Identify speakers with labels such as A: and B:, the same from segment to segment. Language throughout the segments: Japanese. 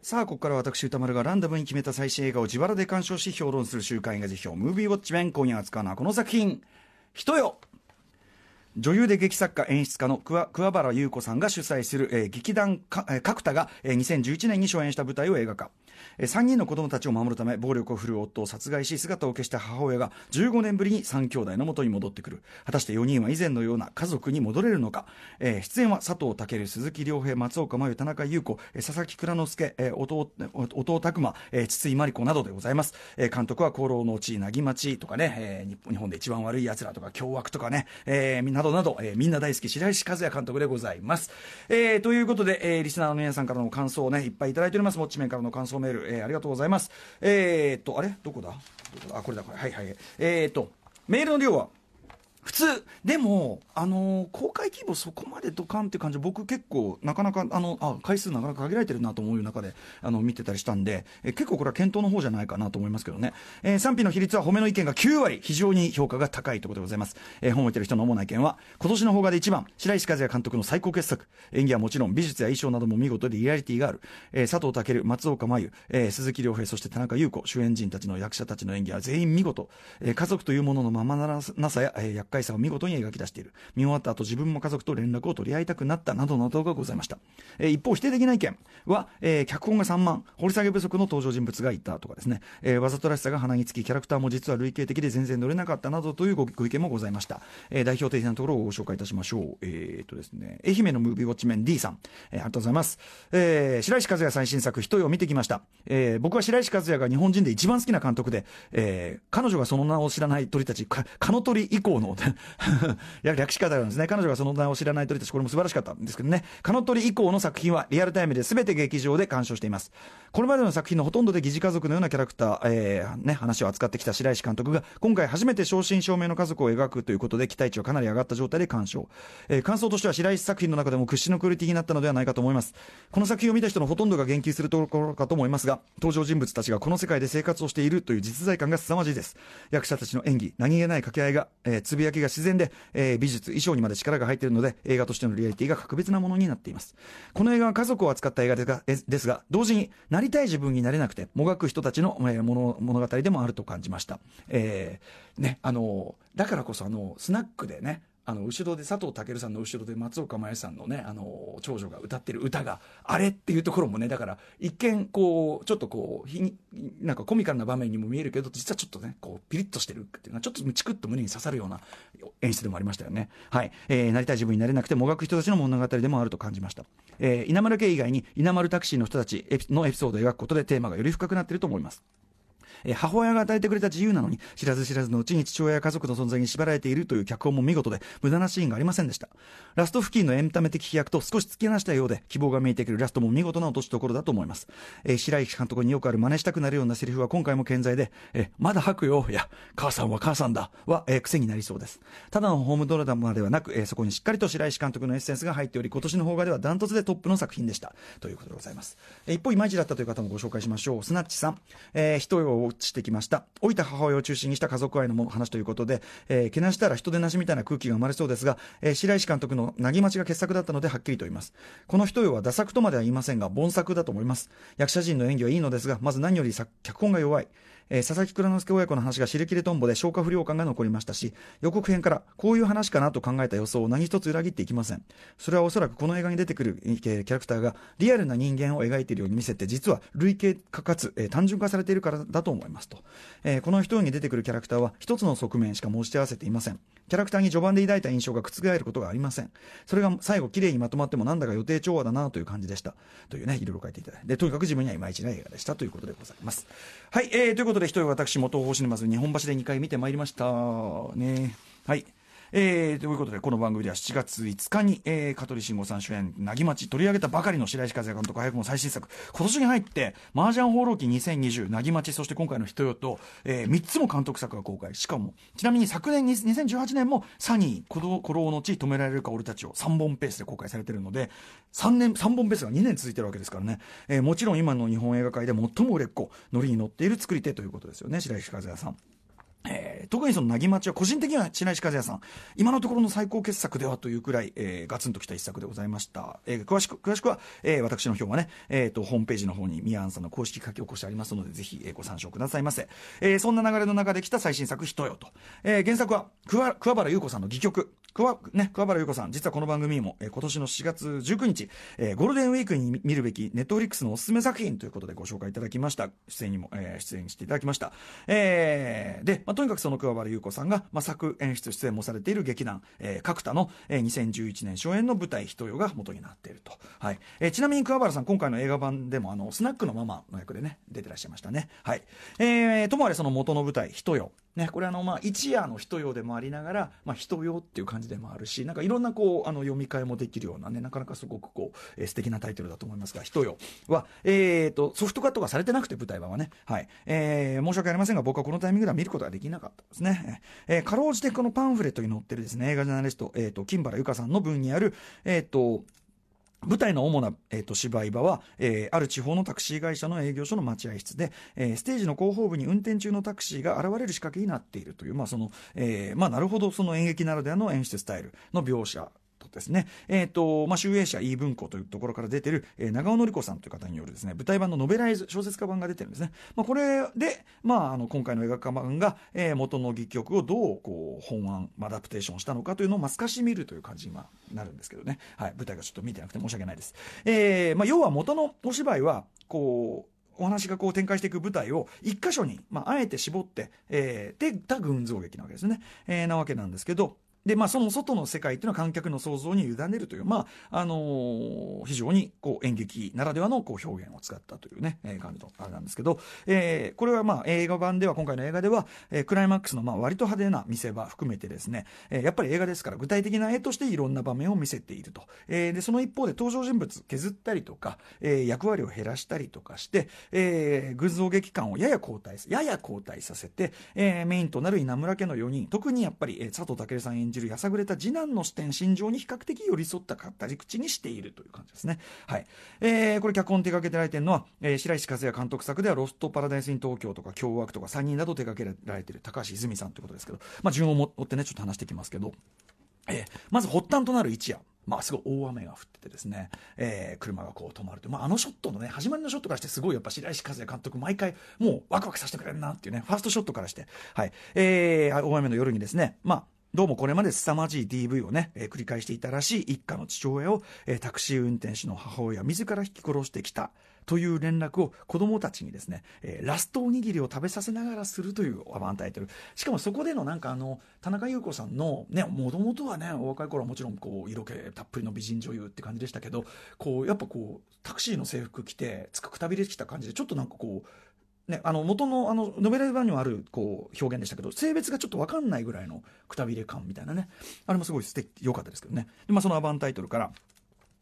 A: さあ、ここから私、歌丸がランダムに決めた最新映画を自腹で鑑賞し評論する週刊映画辞表、ムービーウォッチメン。今夜扱うのはこの作品、人よ。女優で劇作家演出家の桑原優子さんが主催する、えー、劇団か、え、角田が、えー、2011年に初演した舞台を映画化。3人の子供たちを守るため暴力を振るう夫を殺害し姿を消した母親が15年ぶりに3兄弟の元に戻ってくる。果たして4人は以前のような家族に戻れるのか、えー、出演は佐藤健鈴木亮平松岡真優田中優子佐々木蔵之介、えー、弟弟拓磨、え、筒井真理子などでございます、え、監督は功労の地なぎ町とかね、え、日本で一番悪い奴らとか凶悪とかね、えー、などなど、えー、みんな大好き白石和也監督でございます、えー、ということで、えー、リスナーの皆さんからの感想をねいっぱいいただいております。もっち面からの感想メール、えー、ありがとうございます。えー、っとあれ？どこだ？どこだ？あこれだこれ。はいはい。えー、っとメールの量は？普通、でも、あのー、公開規模そこまでドカンって感じ、僕結構、なかなか、あの、あ、回数なかなか限られてるなと思う中で、あの、見てたりしたんで、え結構これは検討の方じゃないかなと思いますけどね。えー、賛否の比率は褒めの意見が9割、非常に評価が高いということでございます。えー、本を見てる人の主な意見は、今年の邦画で一番、白石和也監督の最高傑作。演技はもちろん、美術や衣装なども見事でリアリティがある。えー、佐藤健、松岡真優、えー、鈴木亮平、そして田中優子、主演陣たちの役者たちの演技は全員見事。えー、家族というもののままなさや、えー、厄介さを見事に描き出している。見終わった後自分も家族と連絡を取り合いたくなったなどなどがございました、えー、一方否定的な意見は、えー、脚本が3万掘り下げ不足の登場人物がいたとかですね、えー、わざとらしさが鼻につきキャラクターも実は類型的で全然乗れなかったなどというご意見もございました、えー、代表的なところをご紹介いたしましょう。えー、っとですね。愛媛のムービーウォッチメン D さん、えー、ありがとうございます、えー、白石和也最新作「人よ」を見てきました、えー、僕は白石和也が日本人で一番好きな監督で、えー、彼女がその名を知らない鳥たちか蚊の鳥以降の や略し方なんですね。彼女がその名を知らない鳥たち、これも素晴らしかったんですけどね。カノトリ以降の作品はリアルタイムで全て劇場で鑑賞しています。これまでの作品のほとんどで疑似家族のようなキャラクター、えー、ね、話を扱ってきた白石監督が、今回初めて正真正銘の家族を描くということで、期待値はかなり上がった状態で鑑賞。えー、感想としては白石作品の中でも屈指のクオリティになったのではないかと思います。この作品を見た人のほとんどが言及するところかと思いますが、登場人物たちがこの世界で生活をしているという実在感が凄まじいです。役者たちの演技、何気ない掛け合いが、えー、つぶやきが自然で、えー、美術、衣装にまで力が入っているので映画としてのリアリティが格別なものになっています。この映画は家族を扱った映画ですがですが同時になりたい自分になれなくてもがく人たちの、えー、物物語でもあると感じました、えーね、あのだからこそあのスナックでねあの後ろで佐藤健さんの後ろで松岡茉優さんのねあの長女が歌ってる歌があれっていうところもねだから一見こうちょっとこうひなんかコミカルな場面にも見えるけど実はちょっとねこうピリッとしてるっていうのはちょっとチクッと胸に刺さるような演出でもありましたよね。はい、えー、なりたい自分になれなくてもがく人たちの物語でもあると感じました、えー、稲丸家以外に稲丸タクシーの人たちのエピソードを描くことでテーマがより深くなっていると思います。え母親が与えてくれた自由なのに知らず知らずのうちに父親や家族の存在に縛られているという脚本も見事で無駄なシーンがありませんでした。ラスト付近のエンタメ的飛躍と少し突き放したようで希望が見えてくるラストも見事な落としどころだと思います、えー、白石監督によくある真似したくなるようなセリフは今回も健在で、えー、まだ吐くよいや母さんは母さんだは、えー、癖になりそうです。ただのホームドラマではなく、えー、そこにしっかりと白石監督のエッセンスが入っており今年の邦画ではダントツでトップの作品でした。ということでございます、えー、一方いまいちだったという方もご紹介しましょう。スナッチさん、えー、人を落ちてきました。老いた母親を中心にした家族愛の話ということで、えー、けなしたら人でなしみたいな空気が生まれそうですが、えー、白石監督のなぎまちが傑作だったのではっきりと言います。この人よはダ作とまでは言いませんが凡作だと思います。役者陣の演技はいいのですがまず何より脚本が弱い。えー、佐々木蔵之介親子の話が尻切れとんぼで消化不良感が残りましたし予告編からこういう話かなと考えた予想を何一つ裏切っていきません。それはおそらくこの映画に出てくる、キャラクターがリアルな人間を描いているように見せて実は類型化かつ、えー、単純化されているからだと思いますと、えー、この人に出てくるキャラクターは一つの側面しか申し合わせていません。キャラクターに序盤で抱いた印象が覆ることがありません。それが最後綺麗にまとまってもなんだか予定調和だなという感じでした。というねいろいろ書いていただいて。でとにかく自分にはいまいちな映画でしたということでございます。はい、えー、ということで一人私元東宝シネマズ日本橋で2回見てまいりましたね。はい。えー、ということでこの番組では7月5日に、えー、香取慎吾さん主演「なぎまち」取り上げたばかりの白石和也監督早くも最新作。今年に入って「麻雀放浪記2020」「なぎまち」そして今回の「人よと」えー、3つも監督作が公開。しかもちなみに昨年2018年も「サニー鼓動の地止められるか俺たち」を3本ペースで公開されてるので3年3本ペースが2年続いてるわけですからね、えー、もちろん今の日本映画界で最も売れっ子ノリに乗っている作り手ということですよね白石和也さん。えー、特にそのなぎまちは個人的には白石和也さん。今のところの最高傑作ではというくらい、えー、ガツンときた一作でございました、えー、詳しく詳しくは、えー、私の表はね、えーと、ホームページの方にミアンさんの公式書き起こしありますのでぜひ、えー、ご参照くださいませ、えー、そんな流れの中で来た最新作「人よと」えー、原作は桑原優子さんの戯曲。桑,、原優子さん実はこの番組も、えー、今年の4月19日、えー、ゴールデンウィークに見るべきネットフリックスのおすすめ作品ということでご紹介いただきました。出演にも、えー、出演していただきました、えー、で、まあ、とにかくその桑原優子さんが、まあ、作演出出演もされている劇団、えー、角田の、えー、2011年初演の舞台「人よ」が元になっていると、はい。えー、ちなみに桑原さん今回の映画版でもあのスナックのママの役でね出てらっしゃいましたね。はい。えー、ともあれその元の舞台「人よ」ね、これあの、まあ、一夜の人用でもありながら、まあ、人用っていう感じでもあるし、なんかいろんなこう、あの、読み替えもできるようなね、なかなかすごくこう、えー、素敵なタイトルだと思いますが、人用は、えーと、ソフトカットがされてなくて、舞台版はね、はい。えー、申し訳ありませんが、僕はこのタイミングでは見ることができなかったですね。えー、かろうじてこのパンフレットに載ってるですね、映画ジャーナリスト、えーと、金原由香さんの文にある、えーと、舞台の主な、えーと、芝居場は、えー、ある地方のタクシー会社の営業所の待合室で、えー、ステージの後方部に運転中のタクシーが現れる仕掛けになっているという、まあそのえーまあ、なるほどその演劇ならではの演出スタイルの描写とですね、えっ、ー、と、まあ、集英社 E 文庫というところから出てる、えー、長尾典子さんという方によるですね、舞台版のノベライズ、小説家版が出てるんですね。まあ、これで、まあ、あの、今回の映画化版が、えー、元の戯曲をどう、こう、本案、アダプテーションしたのかというのを、まあ、透かし見るという感じになるんですけどね。はい。舞台がちょっと見てなくて申し訳ないです。えー、まあ、要は元のお芝居は、こう、お話がこう展開していく舞台を一箇所に、まあ、あえて絞って、えー、で、た群像劇なわけですね。えー、なわけなんですけど、で、まあ、その外の世界っていうのは観客の想像に委ねるという、まあ、あのー、非常にこう演劇ならではのこう表現を使ったというね、えー、感じのあれなんですけど、えー、これはまあ映画版では、今回の映画では、えー、クライマックスのまあ割と派手な見せ場含めてですね、えー、やっぱり映画ですから具体的な絵としていろんな場面を見せていると。えー、で、その一方で登場人物削ったりとか、えー、役割を減らしたりとかして、えー、群像劇感をやや交代、やや交代させて、えー、メインとなる稲村家の4人、特にやっぱり、えー、佐藤健さん演じるやさぐれた次男の視点心情に比較的寄り添った語り口にしているという感じですね。はい、えー、これ脚本手掛けてられてるのは、えー、白石和也監督作ではロストパラダイスイン東京とか凶悪とか3人など手掛けられてる高橋泉さんということですけどまあ順を追ってねちょっと話していきますけど。えー、まず発端となる一夜。まあ、すごい大雨が降っててですね、えー、車がこう止まると、まあ、あのショットのね、始まりのショットからして、すごいやっぱ白石和也監督、毎回、もうワクワクさせてくれるなっていうね、ファーストショットからして、はい、えー、大雨の夜にですね、まあ、どうもこれまで凄まじい DV をね、えー、繰り返していたらしい一家の父親を、えー、タクシー運転手の母親自ら引き殺してきたという連絡を子供たちにですね、えー、ラストおにぎりを食べさせながらするというアバンタイトル。しかもそこでのなんかあの、田中優子さんのね、もともとはね、お若い頃はもちろんこう、色気たっぷりの美人女優って感じでしたけど、こう、やっぱこう、タクシーの制服着て、つかくたびれてきた感じで、ちょっとなんかこう、ね、あの元のあのノベライ版にはあるこう表現でしたけど性別がちょっと分かんないぐらいのくたびれ感みたいなねあれもすごい素敵良かったですけどねで、まあ、そのアバンタイトルから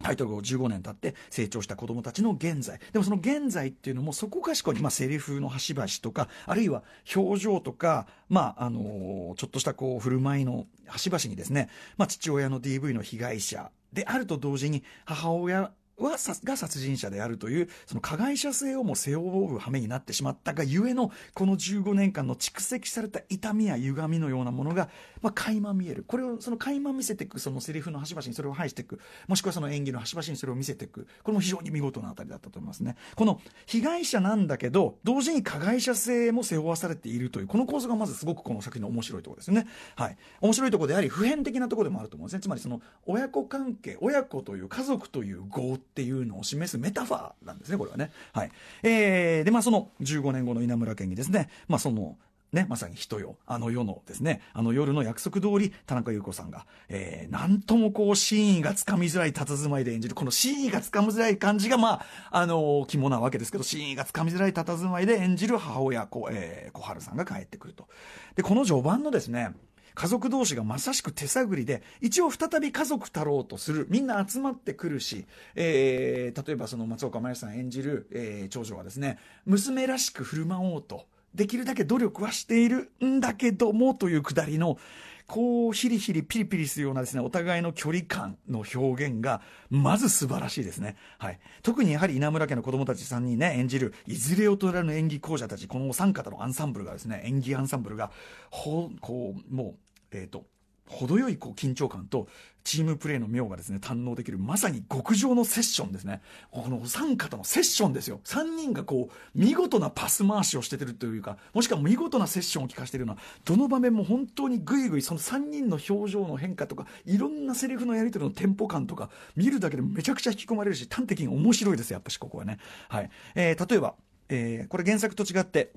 A: タイトルが15年経って成長した子供たちの現在。でもその現在っていうのもそこかしこに、まあ、セリフの端々とか、あるいは表情とか、まあ、あのー、ちょっとしたこう、振る舞いの端々にですね、まあ、父親の DV の被害者であると同時に、母親はが殺人者であるというその加害者性をも背負う羽目になってしまったがゆえのこの15年間の蓄積された痛みや歪みのようなものが、まあ、垣間見える。これをその垣間見せていくそのセリフの端々にそれを排していくもしくはその演技の端々にそれを見せていくこれも非常に見事なあたりだったと思いますね。この被害者なんだけど同時に加害者性も背負わされているというこの構図がまずすごくこの作品の面白いところですよね。はい。面白いところであり普遍的なところでもあると思うんですね。つまりその親子関係親子という家族という業っていうのを示すメタファーなんですね、これはね。はい。えー、で、まあ、その15年後の稲村県議ですね、まあ、その、ね、まさに人よ、あの世のですね、あの夜の約束通り、田中優子さんが、えー、なんともこう、真意がつかみづらい佇まいで演じる、この真意がつかみづらい感じが、まあ、あのー、肝なわけですけど、真意がつかみづらい佇まいで演じる母親、こ、えー、小春さんが帰ってくると。で、この序盤のですね、家族同士がまさしく手探りで、一応再び家族たろうとする、みんな集まってくるし、えー、例えばその松岡茉優さん演じる、えー、長女はですね、娘らしく振る舞おうと、できるだけ努力はしているんだけどもというくだりの、こう、ヒリヒリピリピリするようなですね、お互いの距離感の表現が、まず素晴らしいですね。はい。特にやはり稲村家の子供たち3人ね、演じる、いずれ大人の演技講者たち、このお三方のアンサンブルがですね、演技アンサンブルが、ほ、こう、もう、えっ、ー、と、程よいこう緊張感とチームプレーの妙がですね、堪能できる、まさに極上のセッションですね。このお三方のセッションですよ。三人がこう、見事なパス回しをしててるというか、もしくは見事なセッションを聞かせてるような、どの場面も本当にぐいぐいその三人の表情の変化とか、いろんなセリフのやり取りのテンポ感とか、見るだけでめちゃくちゃ引き込まれるし、端的に面白いですやっぱしここはね。はい。えー、例えば、えー、これ原作と違って、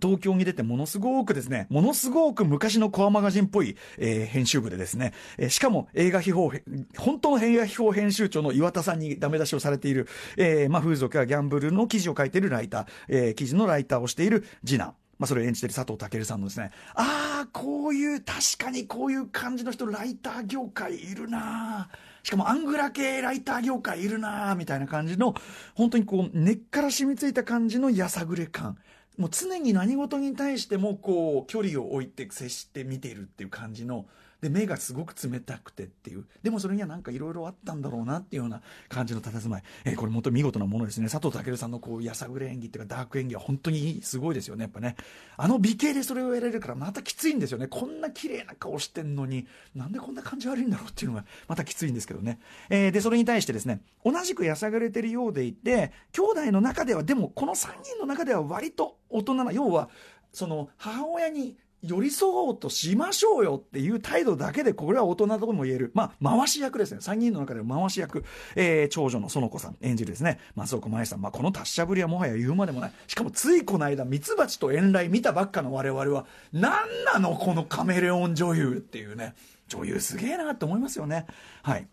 A: 東京に出てものすごくですね、ものすごく昔のコアマガジンっぽい、えー、編集部でですね、えー、しかも映画秘宝、本当の映画秘宝編集長の岩田さんにダメ出しをされている、えー、まあ、風俗やギャンブルの記事を書いているライター、えー、記事のライターをしている次男。まあ、それを演じている佐藤健さんのですね、ああ、こういう、確かにこういう感じの人、ライター業界いるなしかもアングラ系ライター業界いるなみたいな感じの、本当にこう、根っから染みついた感じのやさぐれ感。もう常に何事に対してもこう距離を置いて接して見ているっていう感じので目がすごく冷たくてっていう。でもそれにはなんかいろいろあったんだろうなっていうような感じの佇まい、えー、これ本当に見事なものですね。佐藤健さんのこうやさぐれ演技っていうかダーク演技は本当にすごいですよねやっぱね。あの美形でそれをやれるからまたきついんですよね。こんな綺麗な顔してんのに。なんでこんな感じ悪いんだろうっていうのがまたきついんですけどね、えー、でそれに対してですね同じくやさぐれてるようでいて兄弟の中ではでもこの3人の中では割と大人な要はその母親に寄り添おうとしましょうよっていう態度だけで、これは大人とも言える。まあ、回し役ですね。3人の中で回し役。えー、長女の園子さん演じるですね。松岡茉優さん。まあ、この達者ぶりはもはや言うまでもない。しかも、ついこの間、ミツバチと遠雷見たばっかの我々は、何なのこのカメレオン女優っていうね。女優すげえなって思いますよね。はい。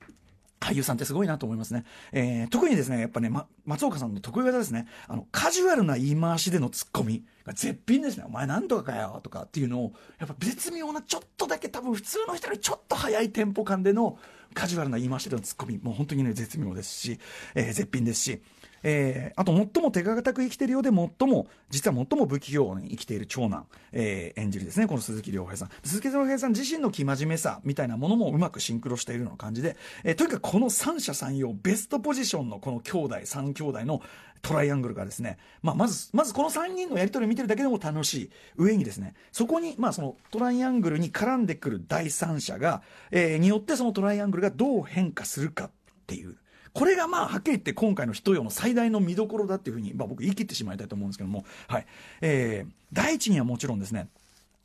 A: 俳優さんってすごいなと思いますね。えー、特にですね、やっぱね、ま、松岡さんの得意技ですね。あの、カジュアルな言い回しでのツッコミが絶品ですね。お前なんとかかよとかっていうのを、やっぱ絶妙なちょっとだけ多分普通の人よりちょっと早いテンポ感でのカジュアルな言い回しでのツッコミ、もう本当にね、絶妙ですし、えー、絶品ですし、えー、あと最も手堅く生きているようで最も実は最も不器用に生きている長男、えー、演じるですねこの鈴木亮平さん。鈴木亮平さん自身の生真面目さみたいなものもうまくシンクロしているような感じで、えー、とにかくこの三者三様ベストポジションのこの兄弟三兄弟のトライアングルがですね、まあ、まず、まずこの3人のやり取りを見てるだけでも楽しい上にですね、そこに、まあ、そのトライアングルに絡んでくる第三者が、えー、によってそのトライアングルがどう変化するかっていう、これがまあはっきり言って今回の人よの最大の見どころだっていうふうに、まあ、僕言い切ってしまいたいと思うんですけども、はい。えー、第一にはもちろんですね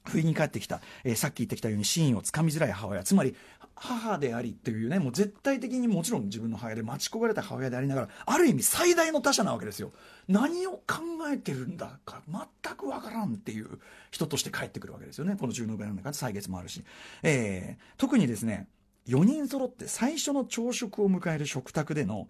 A: 不意に帰ってきた、えー、さっき言ってきたように真意をつかみづらい母親つまり母でありっていうねもう絶対的にもちろん自分の母親で待ち焦がれた母親でありながらある意味最大の他者なわけですよ。何を考えてるんだか全くわからんっていう人として帰ってくるわけですよね。この十の部屋の中で歳月もあるし、えー、特にですね4人揃って最初の朝食を迎える食卓での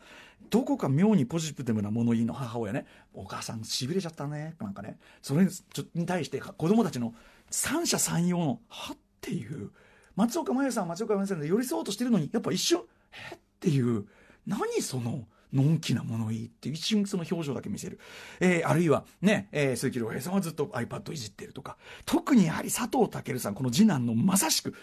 A: どこか妙にポジティブな物言いの母親ね。お母さんしびれちゃったね。なんかね。それに対して子供たちの三者三様のはっていう。松岡茉優さん松岡茉優さんで寄り添おうとしてるのにやっぱ一瞬えっていう。何そののんきな物言いって一瞬その表情だけ見せる。えー、あるいはね、えー、鈴木亮平さんはずっと iPad いじってるとか、特にやはり佐藤健さん、この次男のまさしく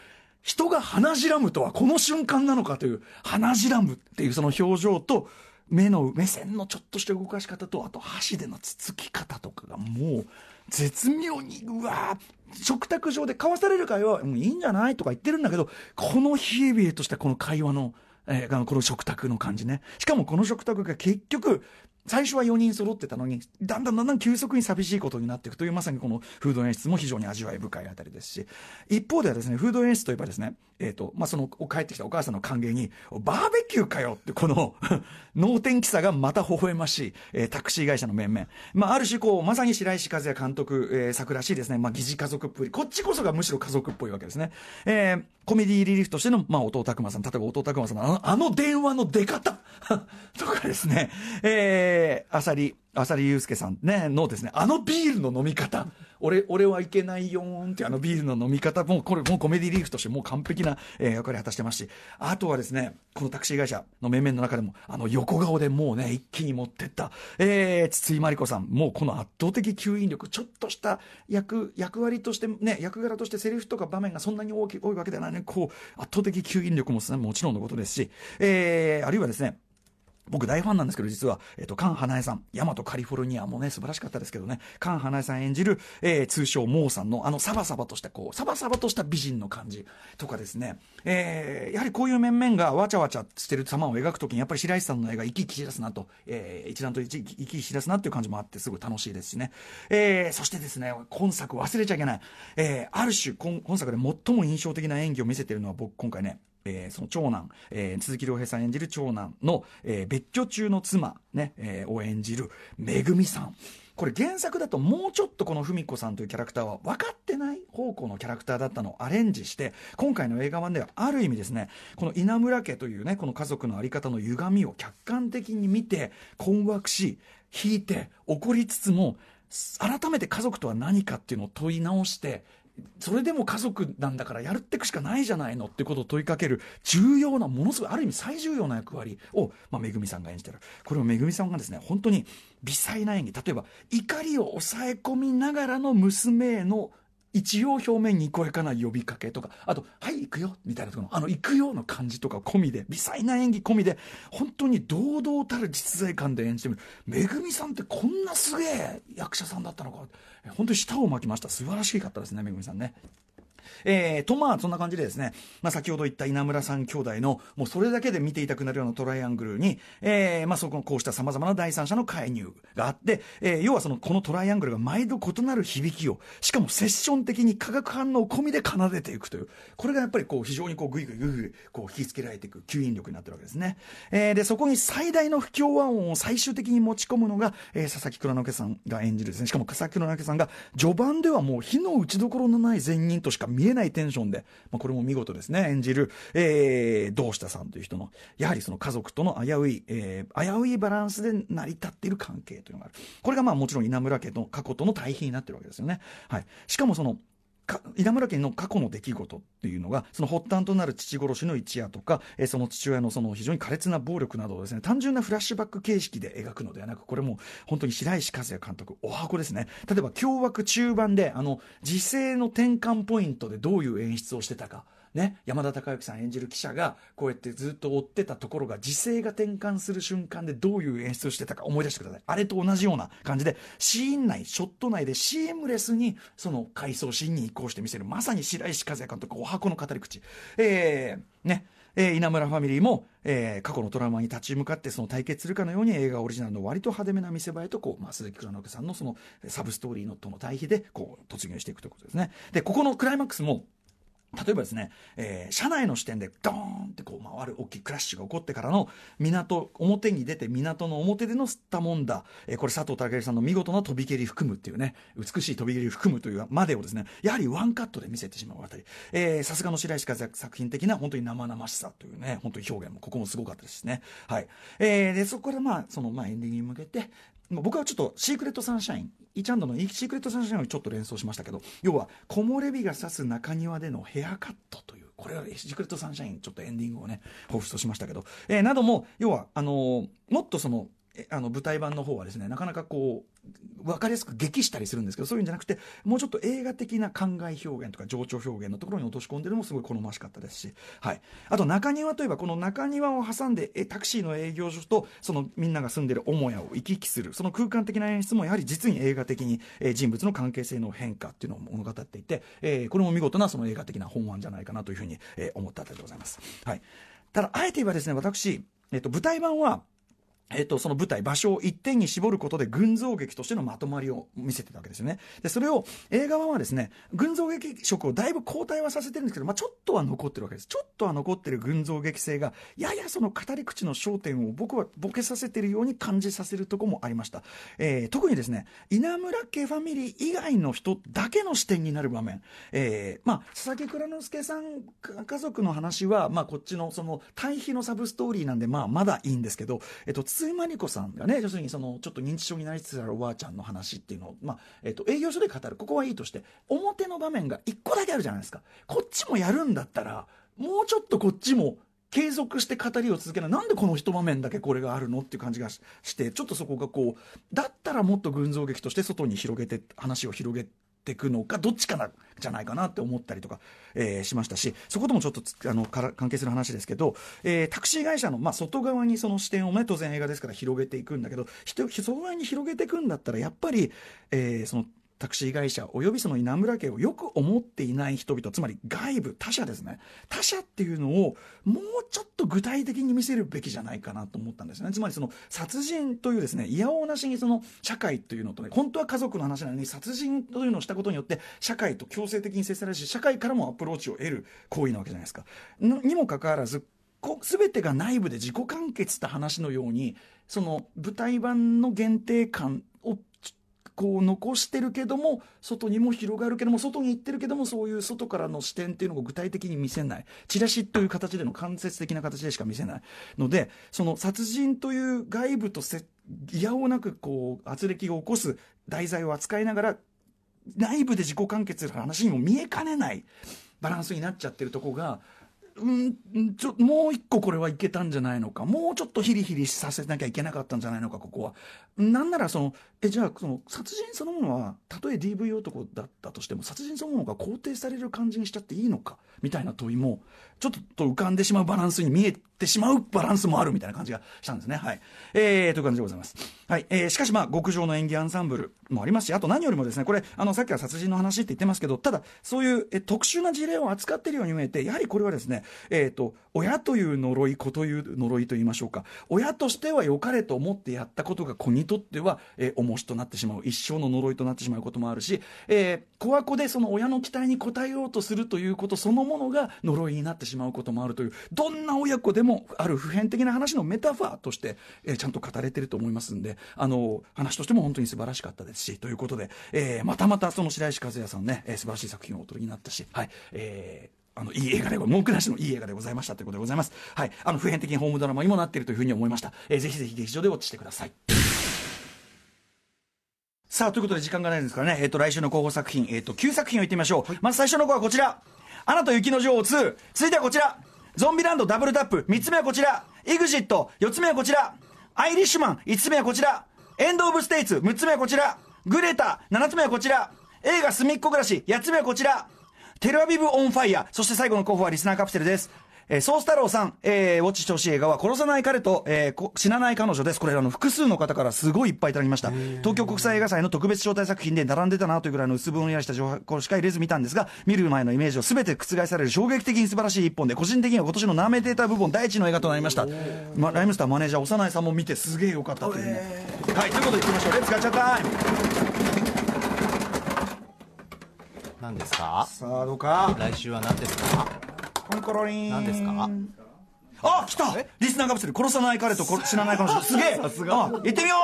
A: 人が鼻じらむとはこの瞬間なのかという、鼻じらむっていうその表情と、目の、目線のちょっとした動かし方と、あと箸でのつつき方とかがもう、絶妙に、うわ食卓上で交わされる会話は、もういいんじゃないとか言ってるんだけど、この冷え冷えとしたこの会話の、えー、この食卓の感じね。しかもこの食卓が結局、最初は4人揃ってたのに、だんだんだんだん急速に寂しいことになっていくという、まさにこのフード演出も非常に味わい深いあたりですし、一方ではですね、フード演出といえばですね、えっ、ー、と、まあ、その、帰ってきたお母さんの歓迎に、バーベキューかよって、この 能天気さがまた微笑ましい、えー、タクシー会社の面々。まあ、ある種、こう、まさに白石和也監督、えー、作らしいですね、まあ、疑似家族っぽい。こっちこそがむしろ家族っぽいわけですね。えー、コメディリリーフとしての、まあ、音拓馬さん、例えば音拓馬さんのあの、あの電話の出方 とかですね、ええー、あさり、浅利祐介さんね、のですね、あのビールの飲み方、俺、俺はいけないよーんってあのビールの飲み方、もうこれ、もうコメディリーフとしてもう完璧な、えー、役割果たしてますし、あとはですね、このタクシー会社の面々の中でも、あの横顔でもうね、一気に持ってった、えー、筒井真理子さん、もうこの圧倒的吸引力、ちょっとした役、役割としてね、役柄としてセリフとか場面がそんなに大き多いわけではないのに、こう、圧倒的吸引力も、ね、もちろんのことですし、えー、あるいはですね、僕大ファンなんですけど、実は、えっ、と、カン・ハナエさん、ヤマト・カリフォルニアもね、素晴らしかったですけどね、カン・ハナエさん演じる、えー、通称、モーさんの、あの、サバサバとした、こう、サバサバとした美人の感じとかですね、えー、やはりこういう面々がわちゃわちゃしてる様を描くときに、やっぱり白石さんの絵が生き生きしだすなと、えー、一段と生き生きしだすなっていう感じもあって、すごい楽しいですしね。えー、そしてですね、今作忘れちゃいけない、えー、ある種今、今作で最も印象的な演技を見せてるのは、僕、今回ね、えー、その長男、えー、鈴木亮平さん演じる長男の、えー、別居中の妻、ねえー、を演じるめぐみさん。これ原作だともうちょっとこの文子さんというキャラクターは分かってない方向のキャラクターだったのをアレンジして今回の映画版ではある意味ですねこの稲村家というねこの家族の在り方の歪みを客観的に見て困惑し引いて怒りつつも改めて家族とは何かっていうのを問い直してそれでも家族なんだからやるってくしかないじゃないのってことを問いかける重要なものすごいある意味最重要な役割を、まあ、めぐみさんが演じてる。これをめぐみさんがですね本当に微細な演技例えば怒りを抑え込みながらの娘への一応表面に声かな呼びかけとか、あと、はい、行くよみたいなところの、あの、行くよの感じとか込みで、微細な演技込みで、本当に堂々たる実在感で演じてみる。めぐみさんってこんなすげえ役者さんだったのか。本当に舌を巻きました。素晴らしかったですね、めぐみさんね。えー、とまあそんな感じでですね、まあ、先ほど言った稲村さん兄弟のもうそれだけで見ていたくなるようなトライアングルに、えー、まあそここうしたさまざまな第三者の介入があって、えー、要はそのこのトライアングルが毎度異なる響きをしかもセッション的に化学反応込みで奏でていくというこれがやっぱりこう非常にこうグイグイグイグイこう引きつけられていく吸引力になってるわけですね、えー、でそこに最大の不協和音を最終的に持ち込むのが、えー、佐々木蔵之介さんが演じるですね。しかも佐々木蔵之介さんが序盤ではもう火の打ちどころのない善人としか見えないテンションでまあ、これも見事ですね、演じる、えー、堂下さんという人の、やはりその家族との危うい、えー、危ういバランスで成り立っている関係というのがある。これがまあもちろん稲村家の過去との対比になってるわけですよね。はい。しかもその、稲村家の過去の出来事っていうのがその発端となる父殺しの一夜とか、え、その父親のその非常に苛烈な暴力などをですね単純なフラッシュバック形式で描くのではなくこれも本当に白石和也監督お箱ですね。例えば凶悪中盤であの時勢の転換ポイントでどういう演出をしてたか。ね、山田孝之さん演じる記者がこうやってずっと追ってたところが時勢が転換する瞬間でどういう演出をしてたか思い出してください。あれと同じような感じでシーン内ショット内でシームレスにその回想シーンに移行してみせる。まさに白石和也監督お箱の語り口。えー、ねえー、稲村ファミリーも、えー、過去のトラウマに立ち向かってその対決するかのように映画オリジナルの割と派手めな見せ場へとこう、まあ、鈴木蔵之介さんのそのサブストーリーのとの対比でこう突入していくということですね。でここのクライマックスも例えばですね、えー、車内の視点でドーンってこう回る大きいクラッシュが起こってからの港、表に出て港の表での吸ったもんだ、えー、これ佐藤健さんの見事な飛び蹴り含むっていうね、美しい飛び蹴り含むというまでをですね、やはりワンカットで見せてしまうあたり、さすがの白石和也作品的な本当に生々しさというね、本当に表現も、ここもすごかったですね。はい。えー、で、そこからまあ、そのまあエンディングに向けて、僕はちょっとシークレットサンシャイン、イ・チャンドンのシークレットサンシャインをちょっと連想しましたけど、要は木漏れ日が差す中庭でのヘアカットという、これはシークレットサンシャイン、ちょっとエンディングをね、彷彿としましたけど、えー、なども、要は、あのー、もっとその、あの舞台版の方はですねなかなかこう分かりやすく激したりするんですけどそういうんじゃなくてもうちょっと映画的な考え表現とか情緒表現のところに落とし込んでるのもすごい好ましかったですし、はい、あと中庭といえばこの中庭を挟んでえタクシーの営業所とそのみんなが住んでる母屋を行き来するその空間的な演出もやはり実に映画的に、え人物の関係性の変化っていうのを物語っていて、えー、これも見事なその映画的な本案じゃないかなというふうに、え、思ったあたりでございます。はい、ただあえて言えばですね私えっと、舞台版はえっと、その舞台、場所を一点に絞ることで群像劇としてのまとまりを見せてたわけですよね。で、それを映画版はですね、群像劇色をだいぶ後退はさせてるんですけど、まあ、ちょっとは残ってるわけです。ちょっとは残ってる群像劇性が、ややその語り口の焦点を僕はボケさせてるように感じさせるとこもありました。えー、特にですね、稲村家ファミリー以外の人だけの視点になる場面。えー、まあ、佐々木蔵之介さん家族の話は、まあ、こっちのその対比のサブストーリーなんで、まあ、まだいいんですけど、えっと、筒井真理子さんがね要するにそのちょっと認知症になりつつあるおばあちゃんの話っていうのを、まあえっと営業所で語る。ここはいいとして表の場面が1個だけあるじゃないですか。こっちもやるんだったらもうちょっとこっちも継続して語りを続けな。いなんでこの一場面だけこれがあるのっていう感じがしてちょっとそこがこうだったらもっと群像劇として外に広げて話を広げていくのかどっちかなじゃないかなって思ったりとか、えーしましたしそこともちょっとあのから関係する話ですけど、えータクシー会社の、まあ、外側にその視点をね当然映画ですから広げていくんだけど人外側に広げていくんだったらやっぱり、えーそのタクシー会社およびその稲村家をよく思っていない人々つまり外部他者ですね他者っていうのをもうちょっと具体的に見せるべきじゃないかなと思ったんですねつまりその殺人というですねいやおうなしにその社会というのとね本当は家族の話なのに殺人というのをしたことによって社会と強制的に接されるし社会からもアプローチを得る行為なわけじゃないですか。にもかかわらずこ全てが内部で自己完結した話のようにその舞台版の限定感こう残してるけども外にも広がるけども外に行ってるけどもそういう外からの視点っていうのを具体的に見せない。チラシという形での間接的な形でしか見せない。のでその殺人という外部とせいやおうなくこう圧力を起こす題材を扱いながら内部で自己完結する話にも見えかねないバランスになっちゃってるとこがうんちょもう一個これはいけたんじゃないのか。もうちょっとヒリヒリさせなきゃいけなかったんじゃないのかここは。なんならそのえじゃあその殺人そのものはたとえ DV 男だったとしても殺人そのものが肯定される感じにしちゃっていいのかみたいな問いもちょっと浮かんでしまうバランスに見えてしまうバランスもあるみたいな感じがしたんですね。はい。えー、という感じでございます。はい、えー、しかしまあ極上の演技アンサンブルもありますしあと何よりもですねこれあのさっきは殺人の話って言ってますけどただそういうえ特殊な事例を扱っているように見えてやはりこれはですねえっ、と親という呪い子という呪いと言いましょうか。親としては良かれと思ってやったことが子にとっては、えー、重しとなってしまう。一生の呪いとなってしまうこともあるし、えー、子は子でその親の期待に応えようとするということそのものが呪いになってしまうこともあるというどんな親子でもある普遍的な話のメタファーとして、えーちゃんと語れてると思いますんであの話としても本当に素晴らしかったですしということで、えーまたまたその白石和也さんね、えー素晴らしい作品をお取りになったし、はいえーあの、いい映画でご、文句なしのいい映画でございましたということでございます。はい。あの、普遍的にホームドラマにもなっているというふうに思いました。えーぜひぜひ劇場でウォッチしてください。さあ、ということで時間がないですからね、えっ、と、来週の候補作品、えっ、と、9作品を言ってみましょう。まず最初の候補はこちら。アナと雪の女王2。続いてはこちら。ゾンビランドダブルタップ。3つ目はこちら。イグジット。4つ目はこちら。アイリッシュマン。5つ目はこちら。エンド・オブ・ステイツ。6つ目はこちら。グレタ。7つ目はこちら。映画すみっコぐらし。8つ目はこちら。テルアビブ・オン・ファイヤー。そして最後の候補はリスナーカプセルです。えー、ソース太郎さん、えー、ウォッチしてほしい映画は、殺さない彼と、えーこ死なない彼女です。これ、あの、複数の方からすごいいっぱいいただきました。東京国際映画祭の特別招待作品で並んでたなというぐらいの薄ぼんやりした情報しか入れず見たんですが、見る前のイメージを全て覆される衝撃的に素晴らしい一本で、個人的には今年のナーメデータ部門第一の映画となりました。ま、ライムスターマネージャー、小山内さんも見てすげえ良かったというね。はい、ということで行きましょう。レッツガチャタイム
B: 何ですか？
A: さあ、どうか？
B: 来週は何ですか？
A: コンコロリン。
B: 何ですか？
A: あ、来たリスナーカプセル、殺さない彼と殺死なない彼女。すげえ
B: さすが
A: あ行ってみよ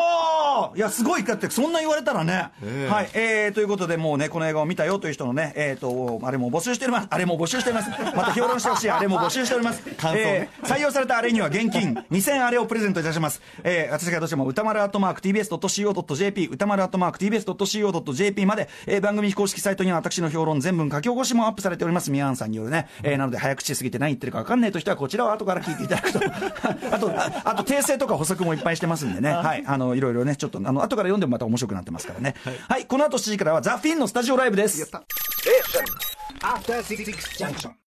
A: ういや、すごいかって、そんな言われたらね。
B: ええ
A: はい、えー、ということで、もうね、この映画を見たよという人のね、えーと、あれも募集しております。あれも募集しております。また評論してほしいあれも募集しております。
B: 感想ね
A: えー採用されたあれには現金2000あれをプレゼントいたします。えー、私がどうしても歌丸アットマーク TBS.CO.JP、歌丸アットマーク TBS.CO.JP まで、えー、番組非公式サイトには私の評論全文書き起こしもアップされております。ミアンさんによるね。えー、なので早口すぎて何言ってるか分かんないという人はこちらを後から聞いていただくと。あと、ああと訂正とか補足もいっぱいしてますんでね。はい。あの、いろいろね、ちょっと、あの、後から読んでもまた面白くなってますからね。はい。この後7時からはザ・フィンのスタジオライブです。
C: After Six Junction.